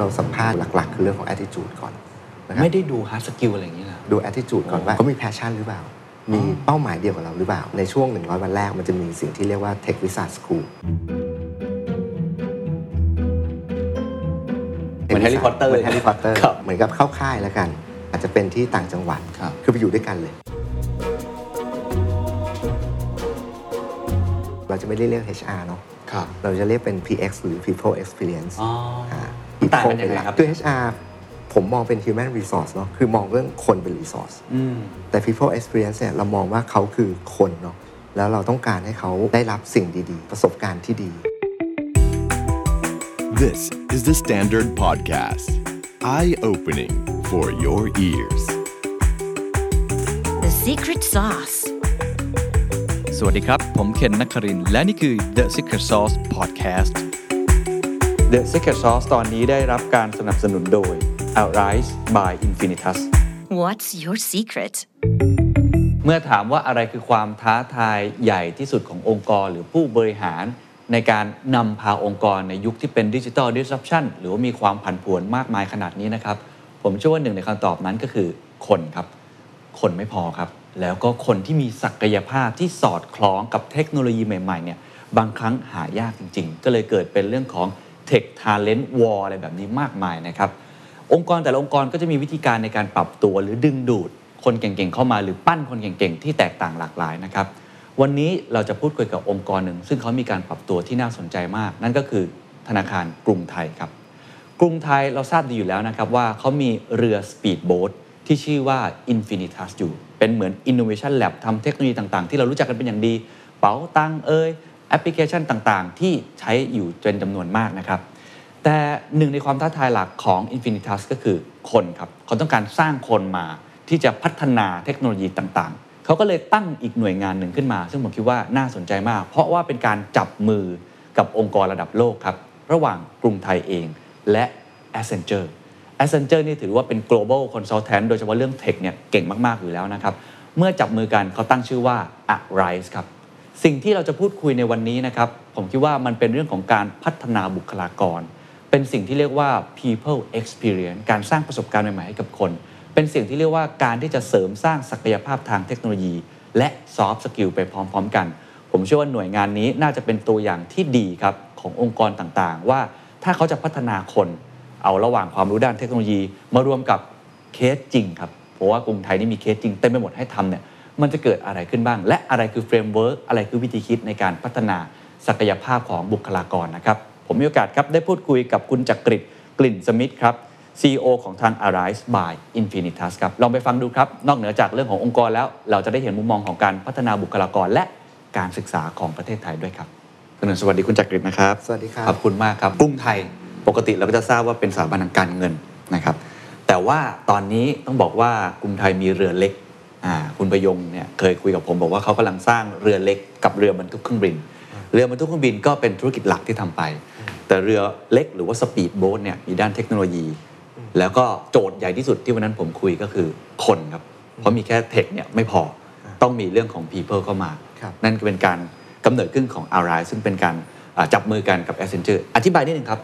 เราสัมภาษณ์หลัก ๆ คือเรื่องของ attitude ก่อนนะครับไม่ได้ดู hard skill อะไรอย่างนี้นะดู attitude ก่อนว่าเขามี passion หรือเปล่า มีเป้าหมายเดียวกับเราหรือเปล่า ในช่วง 100 วันแรกมันจะมีสิ่งที่เรียกว่า Tech Visa School เหมือน Harry Potter เหมือน Harry Potter ครับเหมือนกับเข้าค่ายแล้วกัน อาจจะเป็นที่ต่างจังหวัดครับคือไปอยู่ด้วยกันเลย เราจะไม่ได้เรียก HR เนาะครับเราจะเรียกเป็น PX หรือ People Experience อ๋ออ่ามัน ต่างกันยังไงครับ คือ HR ผมมองเป็น human resource เนาะคือมองเรื่องคนเป็น resource อืมแต่ people experience เนี่ยเรามองว่าเขาคือคนเนาะแล้วเราต้องการให้เขาได้รับสิ่งดีๆ ประสบการณ์ที่ดี This is the Standard Podcast. Eye opening for your ears. The secret sauce. สวัสดีครับ ผมเคนนักครินทร์และนี่คือ The Secret Sauce Podcast The Secret Sauce ตอนนี้ได้รับการสนับสนุนโดย Arise by Infinitus What's your secret? เมื่อถามว่าอะไรคือความท้าทายใหญ่ที่สุดขององค์กรหรือผู้บริหาร ในการนำพาองค์กรในยุคที่เป็นดิจิ t a ล disruption หรือว่ามีความผันผวนมากมายขนาดนี้นะครับ ผมเชื่อว่าหนึ่งในคำตอบนั้นก็คือคนครับ คนไม่พอครับ แล้วก็คนที่มีศักยภาพที่สอดคล้องกับเทคโนโลยีใหม่ๆเนี่ยบางครั้งหายากจริง ๆ ก็เลยเกิดเป็นเรื่องของ Tech Talent War อะไรแบบนี้มากมายนะครับ องค์กรแต่ละองค์กรก็จะมีวิธีการในการปรับตัวหรือดึงดูด คนเก่งๆเข้ามาหรือปั้นคนเก่งๆ ที่แตกต่างหลากหลายนะครับ วันนี้เราจะพูดคุยกับองค์กรหนึ่ง ซึ่งเขามีการปรับตัวที่น่าสนใจมาก นั่นก็คือธนาคารกรุงไทยครับ กรุงไทยเราทราบดีอยู่แล้วนะครับว่าเขามีเรือสปีดโบ๊ทที่ชื่อว่า Infinitas อยู่ เป็นเหมือน Innovation Lab ทำเทคโนโลยีต่างๆ ที่เรารู้จักกันเป็นอย่างดี เป๋าตังเอ่ย แอปพลิเคชันต่างๆ ที่ใช้อยู่เป็นจำนวนมากนะครับ แต่หนึ่งในความท้าทายหลักของ Infinitas ก็คือคนครับเขาต้องการสร้างคนมาที่จะพัฒนาเทคโนโลยีต่างๆ เขาก็เลยตั้งอีกหน่วยงานหนึ่งขึ้นมา ซึ่งผมคิดว่าน่าสนใจมาก เพราะว่าเป็นการจับมือกับองค์กรระดับโลกครับระหว่างกรุงไทยเองและ Accenture Accenture นี่ถือว่าเป็น global consultant โดยเฉพาะเรื่องเทคเนี่ยเก่งมาก ๆ อยู่แล้วนะครับ เมื่อจับมือกันเขาตั้งชื่อว่า Arise ครับ สิ่งที่เราจะพูดคุยในวันนี้นะครับ ผมคิดว่ามันเป็นเรื่องของการพัฒนาบุคลากร เป็นสิ่งที่เรียกว่า people experience การสร้างประสบการณ์ใหม่ ๆ ให้กับคน เป็นสิ่งที่เรียกว่าการที่จะเสริมสร้างศักยภาพทางเทคโนโลยี และ soft skill ไปพร้อม ๆ กัน ผมเชื่อว่าหน่วยงานนี้น่าจะเป็นตัวอย่างที่ดีครับขององค์กรต่างๆ ว่าถ้าเขาจะพัฒนาคน เอาระหว่างความรู้ด้านเทคโนโลยี มารวมกับเคสจริงครับเพราะว่ากรุงไทยนี่มีเคสจริงเต็มไปหมดให้ทำเนี่ย มันจะเกิดอะไรขึ้นบ้าง และอะไรคือ framework อะไรคือวิธีคิดในการพัฒนาศักยภาพของบุคลากรนะครับ ผมมีโอกาสครับได้พูดคุยกับคุณจักริดกลิ่นสมิธครับ CEO ของทาง Arise by Infinitas ครับ ลองไปฟังดูครับ นอกเหนือจากเรื่องขององค์กรแล้ว เราจะได้เห็นมุมมองของการพัฒนาบุคลากรและการศึกษาของประเทศไทยด้วยครับคุณสวัสดีคุณจักริดนะครับ สวัสดีครับ ขอบคุณมากครับกรุงไทยปกติเราก็จะทราบว่าเป็นสถาบันทางการเงินนะครับ แต่ว่าตอนนี้ต้องบอกว่ากรุงไทยมีเรือเล็กอ่า คุณประยงเนี่ยเคยคุยกับผมบอกว่าเขากำลังสร้างเรือเล็กกับเรือบรรทุกเครื่องบิน เรือบรรทุกเครื่องบินก็เป็นธุรกิจหลักที่ทำไป แต่เรือเล็กหรือว่าสปีดโบ๊ทเนี่ยมีด้านเทคโนโลยี แล้วก็โจทย์ใหญ่ที่สุดที่วันนั้นผมคุยก็คือคนครับ เพราะมีแค่เทคเนี่ยไม่พอต้องมีเรื่องของ people เข้ามาครับนั่นก็เป็นการกำเนิดขึ้นของ Arise ซึ่งเป็นการอ่าจับมือกันกับ Accenture อธิบายนิดนึงครับ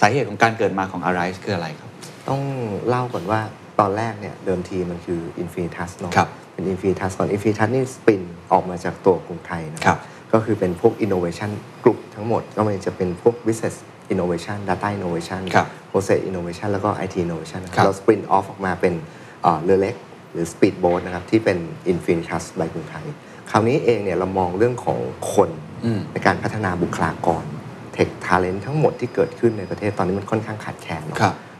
สาเหตุของการเกิดมาของ Arise คืออะไรครับ ต้องเล่าก่อนว่า ตอนแรกเนี่ยเดิมทีมันคือ Infinitas เนาะครับเป็น Infinitas ก่อน Infinitas นี่สปินออกมาจากตัวกรุงไทยนะคครัรับบก็คือเป็นพวก innovation group ทั้งหมด ก็มันจะเป็นพวก business innovation data innovation ครับ process innovation แล้วก็ IT innovation นะคครัรับบเราสปินออฟออกมาเป็นเอ่อเรือเล็กหรือ speed boat นะครับ ที่เป็น Infinitas by กรุงไทย คราวนี้เองเนี่ยเรามองเรื่องของคนอืมในการพัฒนาบุคลากร tech talent ทั้งหมดที่เกิดขึ้นในประเทศตอนนี้มันค่อนข้างขาดแคลน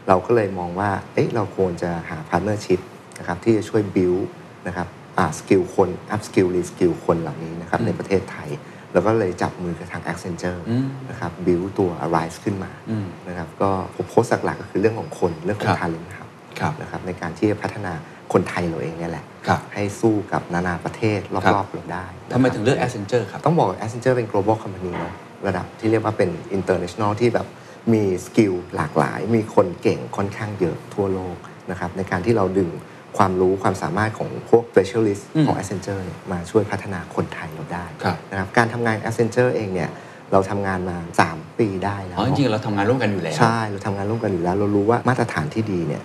เนอะครับเราก็เลยมองว่าเอ๊ะเราควรจะหา partnership นะครับที่จะช่วย build นะครับอ่า skill คน up skill re skill คนเหล่านี้นะครับอืมในประเทศไทย แล้วก็เลยจับมือกับทาง Accenture อืมนะครับ build ตัว Arise ขึ้นมาอืมนะครับก็โพสต์หลักๆก็คือเรื่องของคนเรื่องขอครังบ talent ครับครับนะครับในการที่จะพัฒนาคนไทยเราเองเนี่ยแหละครับให้สู้กับนานาประเทศครับรอบๆเราได้นะครับทำไมถึงเลือก Accenture ครับ ต้องบอก Accenture เป็น global company เนอะระดับที่เรียกว่าเป็น international ที่แบบ มี skill หลากหลาย มีคนเก่งค่อนข้างเยอะทั่วโลกนะครับในการที่เราดึงความรู้ความสามารถของพวก specialist อืมของ Accenture เนี่ยมาช่วยพัฒนาคนไทยเราได้ครับนะครับการทำงาน Accenture เองเนี่ยเราทำงานมา 3 ปีได้แล้วอ๋อจริงๆเราทำงานร่วมกันอยู่แล้ว ใช่ เราทำงานร่วมกันอยู่แล้ว เรารู้ว่ามาตรฐานที่ดีเนี่ย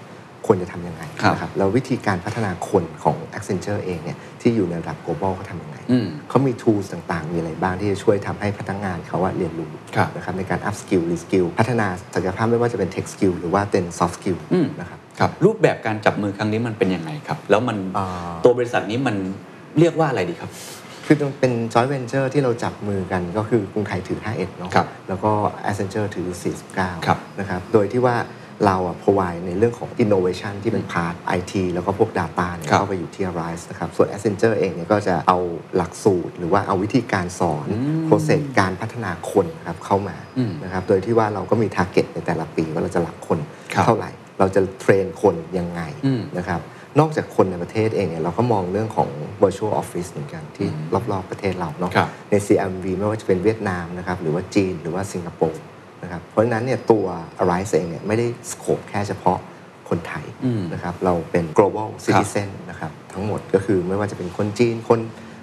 ควรจะทำยังไงครับนะครับแล้ววิธีการพัฒนาคนของ Accenture เองเนี่ยที่อยู่ในระดับ global เขาทำยังไงอืมเขามี tools ต่างๆ มีอะไรบ้างที่จะช่วยทำให้พนักงานเขาอะเรียนรู้ครับนะครับในการ up skill re skill พัฒนาศักยภาพไม่ว่าจะเป็น tech skill หรือว่าเป็น soft skill อืมนะครับครับรูปแบบการจับมือครั้งนี้มันเป็นยังไงครับ แล้วมันอ่าตัวบริษัทนี้มันเรียกว่าอะไรดีครับ คือเป็น joint venture ที่เราจับมือกันก็คือกรุงไทยถือ 51 เนาะครับแล้วก็ Accenture ถือครับ49 นะครับ โดยที่ว่า เราอะ provide ในเรื่องของ innovation ที่เป็น part IT แล้วก็พวก data เนี่ยครับเข้าไปอยู่ที่ Arise นะครับ ส่วน Accenture เองเนี่ยก็จะเอาหลักสูตร หรือว่าเอาวิธีการสอน process การพัฒนาคนนะครับเข้ามาอืมนะครับ โดยที่ว่าเราก็มี target ในแต่ละปีว่าเราจะรับคนครับเท่าไหร่ เราจะเทรนคนยังไงอืมนะครับนอกจากคนในประเทศเองเนี่ยเราก็มองเรื่องของ virtual office เหมือนกันที่รอบๆประเทศเราเนาะครับใน CMV ไม่ว่าจะเป็นเวียดนามนะครับหรือว่าจีนหรือว่าสิงคโปร์ นะครับเพราะฉะนั้นเนี่ยตัว Arise เองเนี่ยไม่ได้สโคปแค่เฉพาะคนไทยอืมนะครับเราเป็น global citizen นะครับทั้งหมดก็คือไม่ว่าจะเป็นคนจีนคน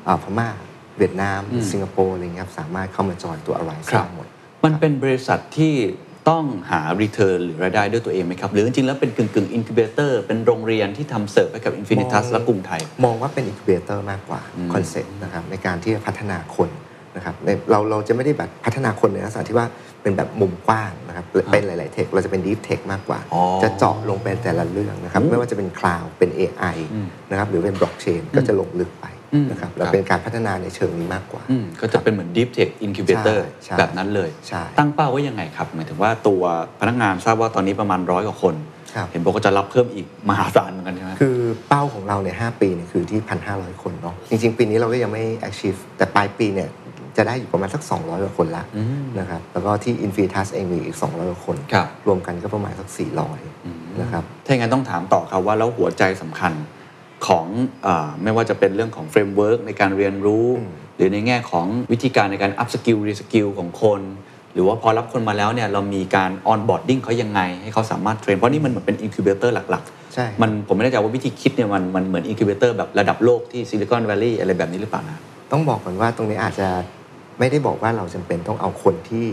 อ่าพม่าเวียดนามอืมสิงคโปร์อะไรเงี้ยครับสามารถเข้ามาจอตัว Arise ครับได้หมด มันเป็นบริษัทที่ต้องหา return หรือรายได้ด้วยตัวเองไหมครับ หรือจริงๆ แล้วเป็นกึ่งกึ่ง incubator เป็นโรงเรียนที่ทำเสิร์ฟให้กับ Infinitas มองและกรุงไทย มองว่าเป็น incubator มากกว่าอืมคอนเซ็ปต์นะครับในการที่จะพัฒนาคนนะครับในเราเราจะไม่ได้แบบพัฒนาคนในลักษณะที่ว่า เป็นแบบมุมกว้างนะครับเป็นหลาย ๆ tech เราจะเป็น deep tech มากกว่าอ๋อจะเจาะลงไปแต่ละเรื่องนะครับอืมไม่ว่าจะเป็น cloud เป็น AI อืมนะครับหรือเป็น blockchain ก็จะลงลึกไปอืมนะครับคเรารับเป็นการพัฒนาในเชิงนี้มากกว่าอืมก็จะเป็นเหมือน deep tech incubator ใช่ใช่แบบนั้นเลยใช่ตั้งเป้าไว้ยังไงครับ หมายถึงว่าตัวพนักงานทราบว่าตอนนี้ประมาณร้อยกว่าคนครับเห็นบอกว่าจะรับเพิ่มอีกมหาศาลเหมือนกันใช่ไหมคือเป้าของเราเนี่ยหปีเนี่ยคือที่ 1,500 คนเนาะจริง ๆ ปีนี้เราก็ยังไม่ achieve แต่ปลายปีเนี่ย จะได้อยู่ประมาณสัก 200กว่าคนละอืมนะครับแล้วก็ที่ Infinitas เองมีอีก 200กว่าคนครับรวมกันก็ประมาณสักอืม400นะครับถ้าอย่างนั้นต้องถามต่อครับว่าแล้วหัวใจสำคัญของอาไม่ว่าจะเป็นเรื่องของ framework ในการเรียนรู้อืมหรือในแง่ของวิธีการในการ upskill reskill ของคน หรือว่าพอรับคนมาแล้วเนี่ยเรามีการ onboarding เขายังไง ให้เขาสามารถ train เพราะนี่มันเหมือนเป็น incubator หลักใช่ๆมันผมไม่แน่ใจว่าวิธีคิดเนี่ยมันมันเหมือน incubator แบบระดับโลกที่ Silicon Valley อะไรแบบนี้หรือเปล่านะต้องบอกก่อนว่าตรงนี้อาจจะ ไม่ได้บอกว่าเราจำเป็นต้องเอาคนที่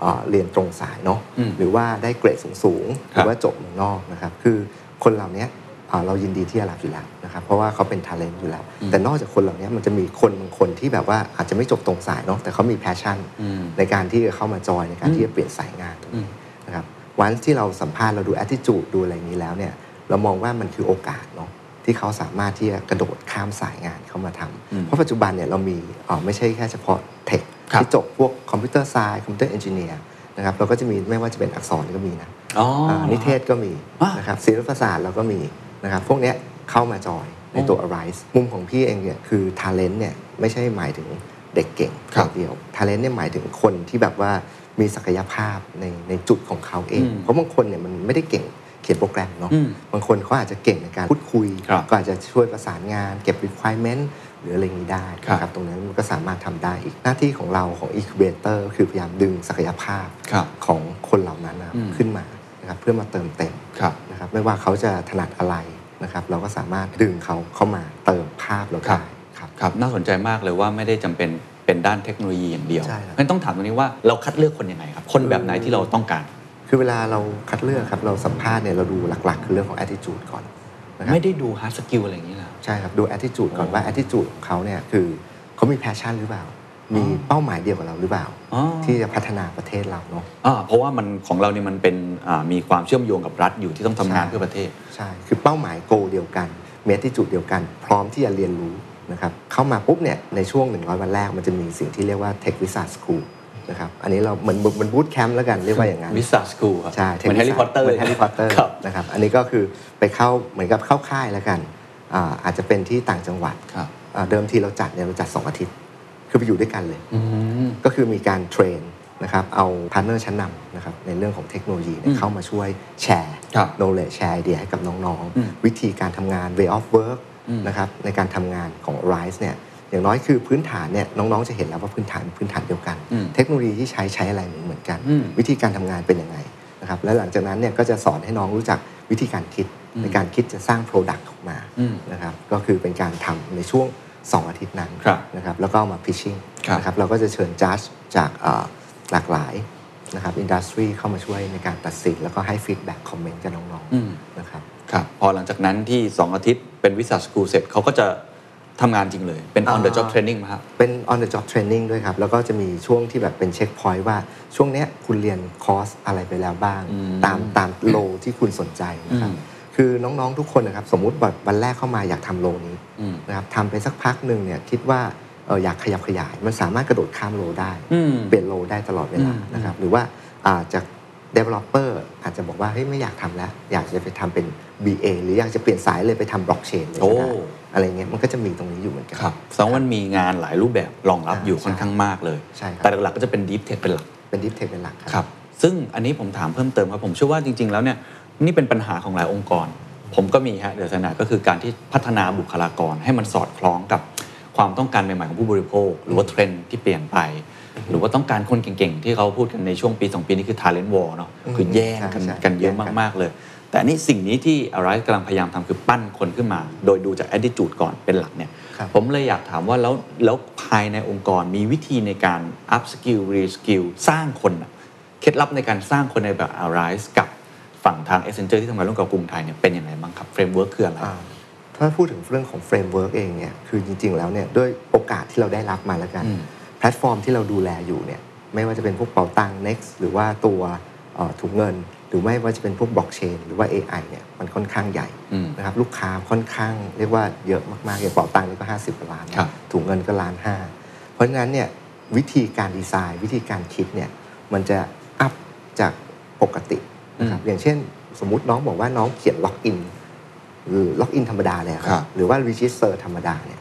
เอ่อเรียนตรงสายเนาะอืมหรือว่าได้เกรดสูงๆหครับรือว่าจบเมืองนอกนะครับคือคนเหล่านี้เอ่อเรายินดีที่จะรับอยู่แล้วนะครับเพราะว่าเขาเป็นท ALENT อยู่แล้ว แต่นอกจากคนเหล่านี้มันจะมีคนบางคนที่แบบว่าอาจจะไม่จบตรงสายเนาะแต่เขามี passion อืมในการที่จะเข้ามาจอยในการอืมที่จะเปลี่ยนสายงานตรงอืนี้มนะครับวันที่เราสัมภาษณ์เราดู attitude ดูอะไรอย่างนี้แล้วเนี่ยเรามองว่ามันคือโอกาสเนาะ ที่เขาสามารถที่จะกระโดดข้ามสายงานเข้ามาทำอืมเพราะปัจจุบันเนี่ยเรามีเอ่อไม่ใช่แค่เฉพาะ tech ครับที่จบพวก computer science computer engineer นะครับเราก็จะมีไม่ว่าจะเป็นอักษรก็มีนะอ๋ออานิเทศก็มีอะนะครับศิลปศาสตร์เราก็มีนะครับพวกเนี้ยเข้ามาจอยในตัว Arise มุมของพี่เองเนี่ยคือ Talent เนี่ยไม่ใช่หมายถึงเด็กเก่งครับอย่างเดียว Talent เนี่ยหมายถึงคนที่แบบว่ามีศักยภาพในในจุดของเขาเองอืมเพราะบางคนเนี่ยมันไม่ได้เก่งเขียนโปรแกรมเนาะอืมบางคนเขาอาจจะเก่งในการพูดคุยครับก็อาจจะช่วยประสานงานเก็บ requirement หรืออะไรอย่างนี้ได้ครับนะครับตรงนั้นมันก็สามารถทำได้อีกหน้าที่ของเราของ incubator คือพยายามดึงศักยภาพครับของคนเหล่านั้นนะครับอืมขึ้นมานะครับเพื่อมาเติมเต็มครับนะครับไม่ว่าเขาจะถนัดอะไรนะครับเราก็สามารถดึงเขาเข้ามาเติมภาพเราครัได้บครับครับน่าสนใจมากเลยว่าไม่ได้จำเป็นเป็นด้านเทคโนโลยีอย่างเดียวใช่ครับงั้นต้องถามตรงนี้ว่าเราคัดเลือกคนยังไงครับ คนแบบไหนที่เราต้องการ คือเวลาเราคัดเลือกครับเราสัมภาษณ์เนี่ยเราดูหลัก ๆ คือเรื่องของ attitude ก่อนนะครับไม่ได้ดู hard skill อะไรอย่างนี้นะใช่ครับ ดู attitude ก่อนอ๋อว่า attitude ของเขาเนี่ยคือเขามี passion หรือเปล่า มีเป้าหมายเดียวกับเราหรือเปล่า อ๋อ ที่จะพัฒนาประเทศเราเนาะ อ่าเพราะว่ามันของเราเนี่ยมันเป็นอ่ามีความเชื่อมโยงกับรัฐอยู่ที่ต้องทำงานใช่ เพื่อประเทศ ใช่ คือเป้าหมายโกเดียวกันมี attitude เดียวกัน พร้อมที่จะเรียนรู้นะครับ เข้ามาปุ๊บเนี่ย ในช่วง 100 วันแรกมันจะมีสิ่งที่เรียกว่า Tech Wizard School นะครับอันนี้เราเหมือนเหมันบูตแคมป์แล้วกันเรียกว่าอย่างนั้นวิwizard school ครับใช่เหมือนแฮร์รี่พอตเตอร์เหมือนแฮร์รี่พอตเตอร์ครับนะครับอันนี้ก็คือไปเข้าเหมือนกับเข้าค่ายแล้วกันอ่าอาจจะเป็นที่ต่างจังหวัดครับอ่าเดิมทีเราจัดเนี่ยเราจัด 2 อาทิตย์ คือไปอยู่ด้วยกันเลยอืมก็คือมีการ train นะครับเอา partner ชั้นนำนะครับในเรื่องของเทคโนโลยีเนี่ยอืมเข้ามาช่วยแชร์ครับ knowledge แชร์ไอเดียให้กับน้องอืมๆวิธีการทำงาน way of work อืมนะครับในการทำงานของ Arise เนี่ย อย่างน้อยคือพื้นฐานเนี่ยน้องๆจะเห็นแล้วว่าพื้นฐานเป็นพื้นฐานเดียวกันอืมเทคโนโลยีที่ใช้ใช้อะไรเหมือนเหมือนกันอืมวิธีการทำงานเป็นยังไงนะครับและหลังจากนั้นเนี่ยก็จะสอนให้น้องรู้จักวิธีการคิดอืมในการคิดจะสร้าง Product ออกมาอืมนะครับก็คือเป็นการทำในช่วง 2 อาทิตย์นั้นครับนะครับแล้วก็เอามา pitching ครับนะครับเราก็จะเชิญจัดจากเอ่อหลากหลายนะครับ industryสทรีเข้ามาช่วยในการตัดสิน แล้วก็ให้ feedback คอมเมนต์กับน้องอืมๆนะครับครับพอหลังจากนั้นที่ 2 อาทิตย์เป็นวิสาสกูเสร็จเขาก็จะ ทำงานจริงเลย เป็น on the job อ่า training ไหมครับ เป็น on the job training ด้วยครับ แล้วก็จะมีช่วงที่แบบเป็น checkpoint ว่าช่วงเนี้ยคุณเรียนคอร์สอะไรไปแล้วบ้าง อืมตามตาม role ที่คุณสนใจนะครับ อืม คือน้องๆทุกคนนะครับสมมุติแบบวันแรกเข้ามาอยากทำ role นี้อืมนะครับทำไปสักพักหนึ่งเนี่ยคิดว่าเอออยากขยับขยาย มันสามารถกระโดดข้าม role ได้ อืม เปลี่ยน role ได้ตลอดเวลาอืม นะครับหรือว่าอาจาก developer อาจจะบอกว่าเฮ้ยไม่อยากทำแล้ว อยากจะไปทำเป็น BA หรืออยากจะเปลี่ยนสายเลยไปทำบล็อกเชนเลยก็ได้โอ้อะไรเงี้ยมันก็จะมีตรงนี้อยู่เหมือนกันครับแสดงว่ามันมีงานหลายรูปแบบรองรับอ่าอยู่ใช่ค่อนข้างมากเลยใช่ครับแต่หลักๆก็จะเป็น deep tech เป็นหลักเป็น deep tech เป็นหลักครับ ซึ่งอันนี้ผมถามเพิ่มเติมครับ ผมเชื่อว่าจริง ๆ แล้วเนี่ยนี่เป็นปัญหาของหลายองค์กร ผมก็มีฮะเดี๋ยวสนาก็คือการที่พัฒนาบุคลากรให้มันสอดคล้องกับความต้องการใหม่ๆของผู้บริโภค หรือว่าเทรนด์ที่เปลี่ยนไป หรือว่าต้องการคนเก่งๆ ที่เขาพูดกันในช่วงปี 2 ปีนี้คือ talent war เนาะคือแย่งกันใช่ใช่กันเยอะแย่งกันมากๆเลย แต่อันนี่สิ่งนี้ที่อะไรกำลังพยายามทำคือปั้นคนขึ้นมา โดยดูจาก attitude ก่อนเป็นหลักเนี่ยครับผมเลยอยากถามว่าแล้วแล้วภายในองค์กรมีวิธีในการ up skill re skill สร้างคนอะเคล็ดลับในการสร้างคนในแบบ Arise กับฝั่งทาง Accenture ที่ทำงานร่วมกับกรุงไทยเนี่ยเป็นยังไงบ้างครับ framework คืออะไรอ่าถ้าพูดถึงเรื่องของ framework เองเนี่ยคือจริง ๆ แล้วเนี่ยด้วยโอกาสที่เราได้รับมาแล้วกันอืมแพลตฟอร์มที่เราดูแลอยู่เนี่ยไม่ว่าจะเป็นพวกเป๋าตัง next หรือว่าตัวเอ่อถุงเงิน หรือไม่ว่าจะเป็นพวกบล็อกเชนหรือว่า AI เนี่ยมันค่อนข้างใหญ่อืมนะครับลูกค้าค่อนข้างเรียกว่าเยอะมากๆอย่างเป๋าตังนี่ก็ 50กว่าล้านนะครับถุงเงินก็ล้านห้าเพราะฉะนั้นเนี่ยวิธีการดีไซน์ วิธีการคิดเนี่ยมันจะ up จากปกตินะครับอย่างเช่น สมมุติน้องบอกว่าน้องเขียน login หรือ login ธรรมดาเลยอะคครัรับบหรือว่า register ธรรมดาเนี่ย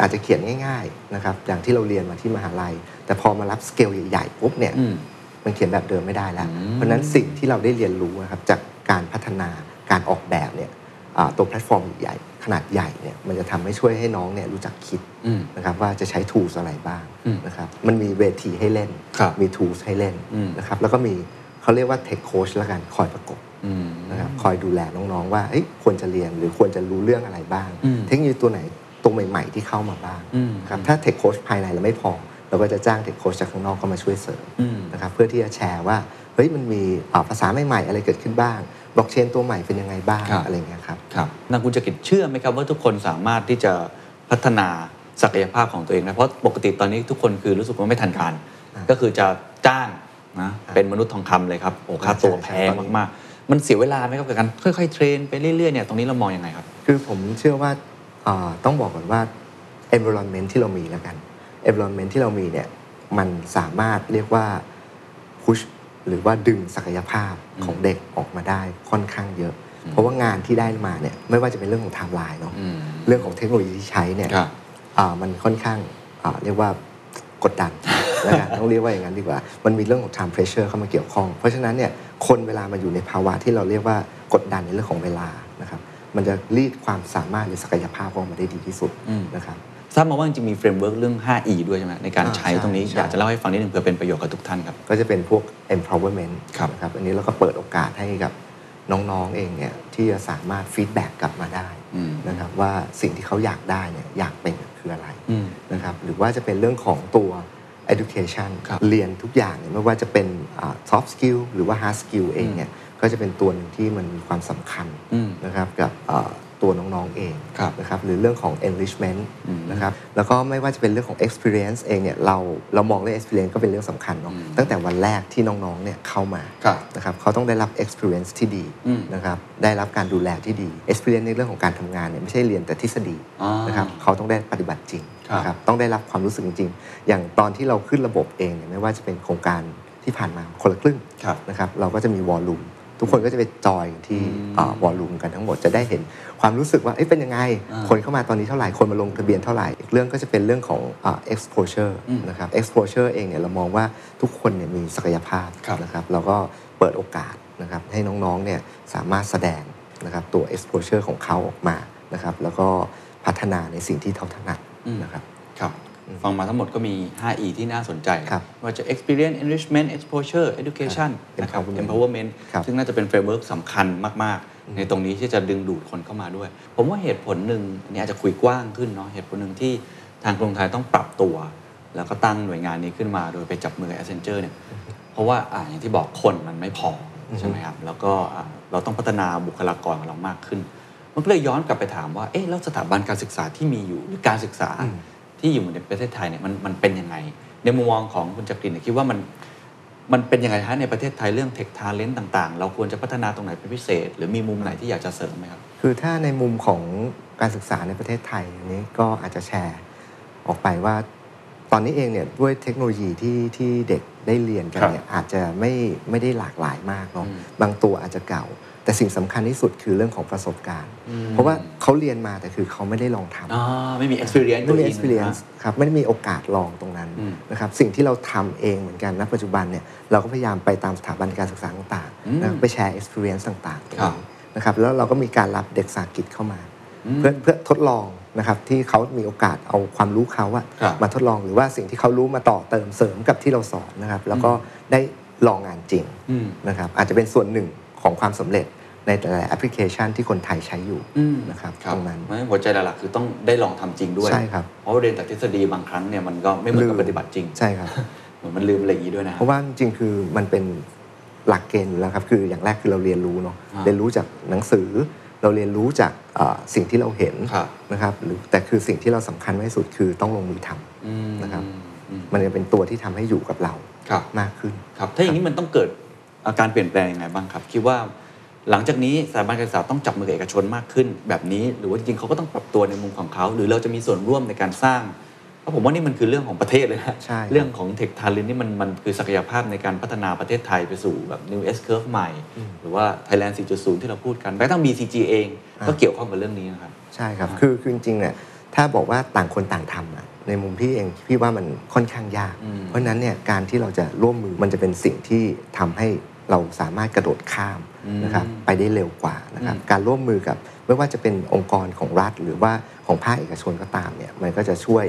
อาจจะเขียนง่าย ๆนะครับ อย่างที่เราเรียนมาที่มหาลัย แต่พอมารับสเกลใหญ่ๆปุ๊บเนี่ยอื มมันเขียนแบบเดิมไม่ได้แล้วอืมเพราะฉะนั้นสิ่งที่เราได้เรียนรู้นะครับจากการพัฒนาการออกแบบเนี่ยอ่าตัวแพลตฟอร์มใหญ่ขนาดใหญ่เนี่ยมันจะทำให้ช่วยให้น้องเนี่ยรู้จักคิดอืมนะครับว่าจะใช้ tools อะไรบ้างอืมนะครับมันมีเวทีให้เล่นครับมี tools ให้เล่นอืมนะครับแล้วก็มีเขาเรียกว่า tech coach แล้วกันคอยประกบอืมนะครับคอยดูแลน้องๆว่าเอ้ยควรจะเรียนหรือควรจะรู้เรื่องอะไรบ้างอืมเทคโนโลยีตัวไหนตัวใหม่ ๆ ที่เข้ามาบ้างอืมนะครับถ้าเทคโคชภายในเราไม่พอ เราก็จะจ้างเทคโคชจากข้างนอกเข้ามาช่วยเสริมอืมนะครับเพื่อที่จะแชร์ว่าเฮ้ยมันมีอ่าภาษาใหม่ๆอะไรเกิดขึ้นบ้างบล็อกเชนตัวใหม่เป็นยังไงบ้างครับอะไรเงี้ยครับครับนางคุณจักริดเชื่อไหมครับว่าทุกคนสามารถที่จะพัฒนาศักยภาพของตัวเองได้เพราะปกติตอนนี้ทุกคนคือรู้สึกว่าไม่ทันการอ่าก็คือจะจ้างนะเป็นมนุษย์ทองคำเลยครับโอ้ค่าตัวใช่แพใช่งตอนนี้มากๆ มันเสียเวลาไหมครับกับการค่อยๆเทรนไปเรื่อยๆเนี่ยตรงนี้เรามองยังไงครับ คือผมเชื่อว่าอ่าต้องบอกก่อนว่า environment ที่เรามีแล้วกัน environment ที่เรามีเนี่ยมันสามารถเรียกว่า push หรือว่าดึงศักยภาพของเด็กออกมาได้ค่อนข้างเยอะ เพราะว่างานที่ได้มาเนี่ยไม่ว่าจะเป็นเรื่องของไทม์ไลน์เนาะอืมเรื่องของเทคโนโลยีที่ใช้เนี่ยครับอ่ามันค่อนข้างอ่าเรียกว่ากดดันแล้วกันต้องเรียกว่าอย่างนั้นดีกว่า มันมีเรื่องของ time pressure เข้ามาเกี่ยวข้อง เพราะฉะนั้นเนี่ยคนเวลามาอยู่ในภาวะที่เราเรียกว่ากดดันในเรื่องของเวลานะครับมันจะรีดความสามารถหรือศักยภาพออกมาได้ดีที่สุดอืมนะครับ ทราบมาว่าจริงๆมี framework เรื่อง 5E ด้วยใช่ไหมในการอ่าใช้ใช่ตรงนี้ใช่อยากจะเล่าให้ฟังนิดนึงเพื่อเป็นประโยชน์กับทุกท่านครับ ก็จะเป็นพวก empowerment ครับนะครับอันนี้เราก็เปิดโอกาสให้กับน้องๆเองเนี่ยที่จะสามารถ feedback กลับมาได้อืมนะครับว่าสิ่งที่เขาอยากได้เนี่ยอยากเป็นคืออะไรอืมนะครับหรือว่าจะเป็นเรื่องของตัว education ครับเรียนทุกอย่างเนี่ยไม่ว่าจะเป็นอ่า soft skill หรือว่า hard skill เองเนี่ยก็จะเป็นตัวหนึ่งที่มันมีความสำคัญอืมนะครับกับอ่า ตัวน้องๆเองครับนะครับหรือเรื่องของ enrichment อืมนะครับแล้วก็ไม่ว่าจะเป็นเรื่องของ experience เองเนี่ยเราเรามองเรื่อง experience ก็เป็นเรื่องสำคัญเนาะอืมตั้งแต่วันแรกที่น้องๆเนี่ยเข้ามาครับนะครับเขาต้องได้รับ experience ที่ดีอืมนะครับได้รับการดูแลที่ดี experience ในเรื่องของการทำงานเนี่ยไม่ใช่เรียนแต่ทฤษฎีอ่านนะครับเขาต้องได้ปฏิบัติจริงครับนะครับต้องได้รับความรู้สึกจริงๆ อย่างตอนที่เราขึ้นระบบเองเนี่ยไม่ว่าจะเป็นโครงการที่ผ่านมาคนละครึ่งครับนะครับเราก็จะมีวอลลุ่ม ทุกคนก็จะไปจอยที่อืมวอลลุ่มกันทั้งหมดจะได้เห็นความรู้สึกว่าเอ๊ะเป็นยังไงอ่าคนเข้ามาตอนนี้เท่าไหร่ คนมาลงทะเบียนเท่าไหร่ อีกเรื่องก็จะเป็นเรื่องของอ่า exposure อืมนะครับ exposure เองเนี่ยเรามองว่าทุกคนเนี่ยมีศักยภาพครับนะครับเราก็เปิดโอกาสนะครับให้น้องๆเนี่ยสามารถแสดงนะครับตัว exposure ของเขาออกมานะครับแล้วก็พัฒนาในสิ่งที่เขาถนัดอืมนะครับครับ ฟังมาทั้งหมดก็มี 5E ที่น่าสนใจครับว่าจะ experience enrichment exposure education ครับนะครับ empowerment empowerment ครับซึ่งน่าจะเป็น framework สำคัญมาก ๆ ในตรงนี้ที่จะดึงดูดคนเข้ามาด้วย ผมว่าเหตุผลหนึ่งอันนี้อาจจะคุยกว้างขึ้นเนาะเหตุผลหนึ่งที่ทางกรุงไทยต้องปรับตัว แล้วก็ตั้งหน่วยงานนี้ขึ้นมาโดยไปจับมือกับ Accenture เนี่ยเพราะว่าอ่าอย่างที่บอกคนมันไม่พอใช่ไหมครับแล้วก็อ่าเราต้องพัฒนาบุคลากรของเรามากขึ้น มันก็เลยย้อนกลับไปถามว่าเอ๊ะแล้วสถาบันการศึกษาที่มีอยู่หรือการศึกษา ที่อยู่ในประเทศไทยเนี่ยมันมันเป็นยังไง ในมุมมองของคุณจักรินเนี่ยคิดว่ามันมันเป็นยังไงฮะในประเทศไทยเรื่องเทคทาเลนต์ต่าง ๆ เราควรจะพัฒนาตรงไหนเป็นพิเศษ หรือมีมุมไหนที่อยากจะเสริมไหมครับ คือถ้าในมุมของการศึกษาในประเทศไทยอันนี้ก็อาจจะแชร์ออกไปว่าตอนนี้เองเนี่ยด้วยเทคโนโลยีที่ที่เด็กได้เรียนกันเนี่ยอาจจะไม่ไม่ได้หลากหลายมากเนาะอืมบางตัวอาจจะเก่า แต่สิ่งสำคัญที่สุดคือเรื่องของประสบการณ์อืมเพราะว่าเขาเรียนมาแต่คือเขาไม่ได้ลองทำอ่าไม่มี experience ไม่มีตัวเอง experience ครับไม่ได้มีโอกาสลองตรงนั้นอืมนะครับสิ่งที่เราทำเองเหมือนกันณปัจจุบันเนี่ยเราก็พยายามไปตามสถาบันการศึกษาต่างอืมๆนะไปแชร์ experience ต่างๆตรงครับนี้นะครับแล้วเราก็มีการรับเด็กสาหกิจเข้ามาอืมเพื่อเพื่อทดลองนะครับที่เขามีโอกาสเอาความรู้เขาอะครับมาทดลองหรือว่าสิ่งที่เขารู้มาต่อเติมเสริมกับที่เราสอนนะครับแล้วก็ได้ลองงานจริงอืมนะครับอาจจะเป็นส่วนหนึ่ง ของความสำเร็จในแต่ละแอปพลิเคชันที่คนไทยใช้อยู่อืมนะครับครับตรงนั้นเพราะฉะนั้นหัวใจหลักๆคือต้องได้ลองทำจริงด้วยใช่ครับเพราะว่าเรียนแต่ทฤษฎีบางครั้งเนี่ยมันก็ไม่เหมือนกับลืมปฏิบัติจริงใช่ครับเหมือนมันลืมอะไรอย่างนี้ด้วยนะเพราะว่าจริงๆคือมันเป็นหลักเกณฑ์อยู่แล้วครับคืออย่างแรกคือเราเรียนรู้เนาะอ่าเรียนรู้จากหนังสือ เราเรียนรู้จากเอ่อสิ่งที่เราเห็นครับนะครับหรือแต่คือสิ่งที่เราสำคัญมากที่สุดคือต้องลงมือทำอืมนะครับอืมมันจะเป็นตัวที่ทำให้อยู่กับเราครับมากขึ้นครับถ้าอย่างนี้มันต้องเกิดอา การเปลี่ยนแปลงยังไงบ้างครับ คิดว่าหลังจากนี้สถาบันการศึกษาต้องจับมือกับเอกชนมากขึ้น แบบนี้หรือว่าจริงๆเขาก็ต้องปรับตัวในมุมของเขา หรือเราจะมีส่วนร่วมในการสร้างเพราะผมว่านี่มันคือเรื่องของประเทศเลยนะใช่ครับเรื่องของเทคทาเลนนี่มันมันคือศักยภาพในการพัฒนาประเทศไทยไปสู่แบบ New S Curve ใหม่ หรือว่า Thailand 4.0 ที่เราพูดกันแม้กระทั่ง BCG เองก็เกี่ยวข้องกับเรื่องนี้นะครับใช่ครับอ่าคือคือจริงๆเนี่ยถ้าบอกว่าต่างคนต่างทำอะในมุมพี่เองพี่ว่ามันค่อนข้างยากอืมเพราะฉะนั้นเนี่ยการที่เราจะร่วมมือมันจะเป็นสิ่งที่ทำให้ เราสามารถกระโดดข้ามนะครับไปได้เร็วกว่านะครับการร่วมมือกับไม่ว่าจะเป็นองค์กรของรัฐ หรือว่าของภาคเอกชนก็ตามเนี่ยมันก็จะช่วย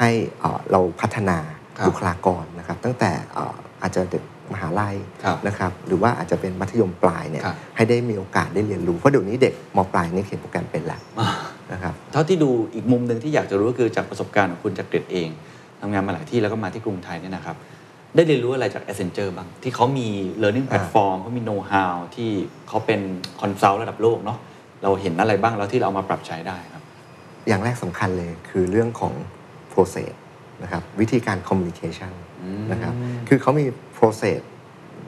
ให้เอ่อเราพัฒนาครับบุคลากรนะครับตั้งแต่เอ่ออาจจะเด็กมหาลัยครับนะครับหรือว่าอาจจะเป็นมัธยมปลายเนี่ยครับให้ได้มีโอกาสได้เรียนรู้เพราะเดี๋ยวนี้เด็กมปลายนี่เขียนโปรแกรมเป็นแล้วอ่านะครับเท่าที่ดูอีกมุมหนึ่งที่อยากจะรู้ก็คือจากประสบการณ์ของคุณจักริดเองทำงานมาหลายที่แล้วก็มาที่กรุงไทยเนี่ยนะครับ ได้เรียนรู้อะไรจาก Accenture บ้าง ที่เขามี learning platform เขามี know how ที่เขาเป็น consult ระดับโลกเนาะเราเห็นอะไรบ้างแล้วที่เราเอามาปรับใช้ได้ครับ อย่างแรกสำคัญเลยคือเรื่องของ process นะครับวิธีการ communication อืมนะครับคือเขามี process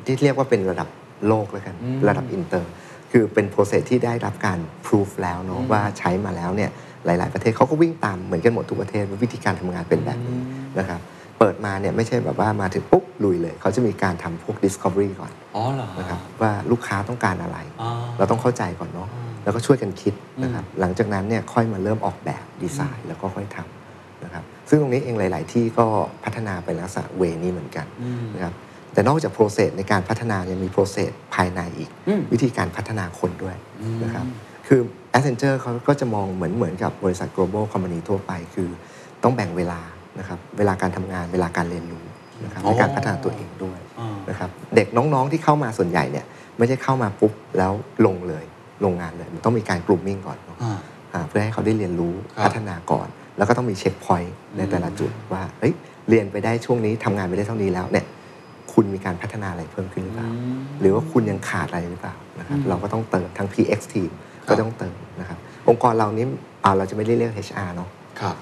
ที่เรียกว่าเป็นระดับโลกแล้วกันอืมระดับอินเตอร์คือเป็น process ที่ได้รับการ proof แล้วเนาะอืมว่าใช้มาแล้วเนี่ยหลาย ๆ ประเทศเขาก็วิ่งตามเหมือนกันหมดทุกประเทศว่าวิธีการทำงานเป็นแบบนี้นะครับ เปิดมาเนี่ยไม่ใช่แบบว่ามาถึงปุ๊บลุยเลย เขาจะมีการทำพวก discovery ก่อนอ๋อเหรอนะครับว่าลูกค้าต้องการอะไรอ๋อเราต้องเข้าใจก่อนเนาะอืมแล้วก็ช่วยกันคิดนะครับหลังจากนั้นเนี่ยค่อยมาเริ่มออกแบบดีไซน์แล้วก็ค่อยทำนะครับซึ่งตรงนี้เองหลาย ๆ ที่ก็พัฒนาไปลักษณะเวนี้เหมือนกันอืมนะครับแต่นอกจาก process ในการพัฒนายังมี process ภายในอีกอืมวิธีการพัฒนาคนด้วยอืมนะครับคือ Accenture เขาก็จะมองเหมือนเหมือนกับบริษัท global company ทั่วไป คือต้องแบ่งเวลา นะครับเวลาการทำงานเวลาการเรียนรู้นะครับในการพัฒนาตัวเองด้วยอ่านะครับเด็กน้องๆที่เข้ามาส่วนใหญ่เนี่ยไม่ใช่เข้ามาปุ๊บแล้วลงเลยลงงานเลยมันต้องมีการกลุ่มมิ่งก่อนเนอะอ่าอ่าเพื่อให้เขาได้เรียนรู้ครับพัฒนาก่อน แล้วก็ต้องมีเช็คพอยต์ในแต่ละจุดว่าเฮ้ยเรียนไปได้ช่วงนี้ทำงานไปได้เท่านี้แล้วเนี่ยคุณมีการพัฒนาอะไรเพิ่มขึ้นหรือเปล่า หรือว่าคุณยังขาดอะไรหรือเปล่านะครับอืมเราก็ต้องเติมทั้ง PX team ครับก็ต้องเติมนะครับองค์กรเรานี้อ่าเราจะไม่ได้เรียก HR เนาะครับ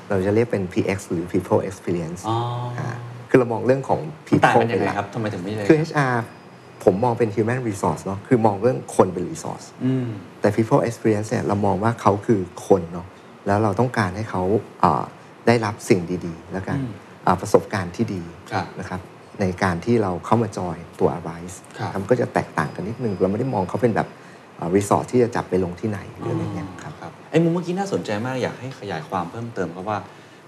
เราจะเรียกเป็น PX หรือ People Experience อ๋ออ่าคือเรามองเรื่องของมันต่าง people กันยังไงเป็นหลักครับทำไมถึงไม่เลยคือ HR ผมมองเป็น human resource เนาะคือมองเรื่องคนเป็น resource อืมแต่ people experience เนี่ยเรามองว่าเขาคือคนเนาะแล้วเราต้องการให้เขาอ่าได้รับสิ่งดีๆ แล้วกันอืมอ่าประสบการณ์ที่ดีครับนะครับในการที่เราเข้ามาจอยตัว Arise ครับมันก็จะแตกต่างกันนิดนึงเราไม่ได้มองเขาเป็นแบบ resource ที่จะจับไปลงที่ไหนหรืออะไรเงี้ยครับครับไอ้มุมเมื่อกี้น่าสนใจมากอยากให้ขยายความเพิ่มเติมเพราะว่า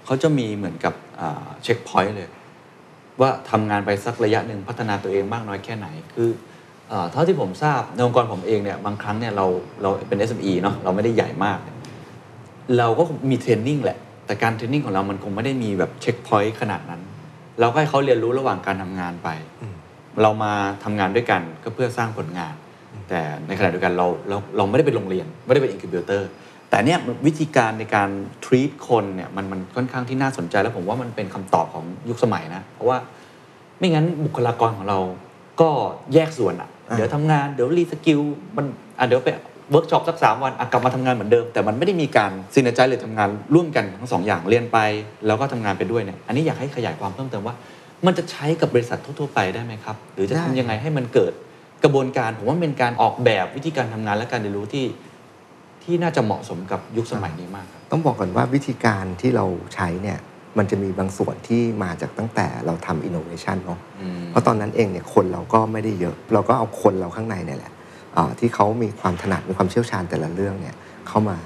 เขาจะมีเหมือนกับ checkpoint เลย ว่าทำงานไปสักระยะหนึ่งพัฒนาตัวเองมากน้อยแค่ไหนคือเอ่อเท่าที่ผมทราบในองค์กรผมเองเนี่ยบางครั้งเนี่ยเราเราเป็น SME เนาะเราไม่ได้ใหญ่มากเนี่ยเราก็มี training แหละ แต่การ training ของเรามันคงไม่ได้มีแบบ checkpoint ขนาดนั้น เราก็ให้เขาเรียนรู้ระหว่างการทำงานไป เรามาทำงานด้วยกันก็เพื่อสร้างผลงาน แต่ในขณะเดียวกันเราเราเราไม่ได้เป็นโรงเรียน ไม่ได้เป็น incubator แต่เนี่ยวิธีการในการ treat คนเนี่ยมันมันค่อนข้างที่น่าสนใจ แล้วผมว่ามันเป็นคำตอบของยุคสมัยนะ เพราะว่าไม่งั้นบุคลากรของเราก็แยกส่วนอะอ่าเดี๋ยวทำงานเดี๋ยว reskill มันอะเดี๋ยวไปเวิร์กช็อปสักสามวันอะกลับมาทำงานเหมือนเดิม แต่มันไม่ได้มีการ synergy เลยทำงานร่วมกันทั้งสองอย่างเรียนไป แล้วก็ทำงานไปด้วยเนี่ยอันนี้อยากให้ขยายความเพิ่มเติมว่า มันจะใช้กับบริษัททั่วๆไปได้ไหมครับ หรือจะทำยังไงให้มันเกิด กระบวนการผมว่ามันเป็นการออกแบบวิธีการทำงานและการเรียนรู้ที่ที่น่าจะเหมาะสมกับยุคสมัยนี้มากครับต้องบอกก่อนว่าวิธีการที่เราใช้เนี่ยมันจะมีบางส่วนที่มาจากตั้งแต่เราทำอินโนเวชันเนาะอืมเพราะตอนนั้นเองเนี่ยคนเราก็ไม่ได้เยอะ เราก็เอาคนเราข้างในเนี่ยแหละอ่าที่เขามีความถนัดมีความเชี่ยวชาญแต่ละเรื่องเนี่ยเข้ามา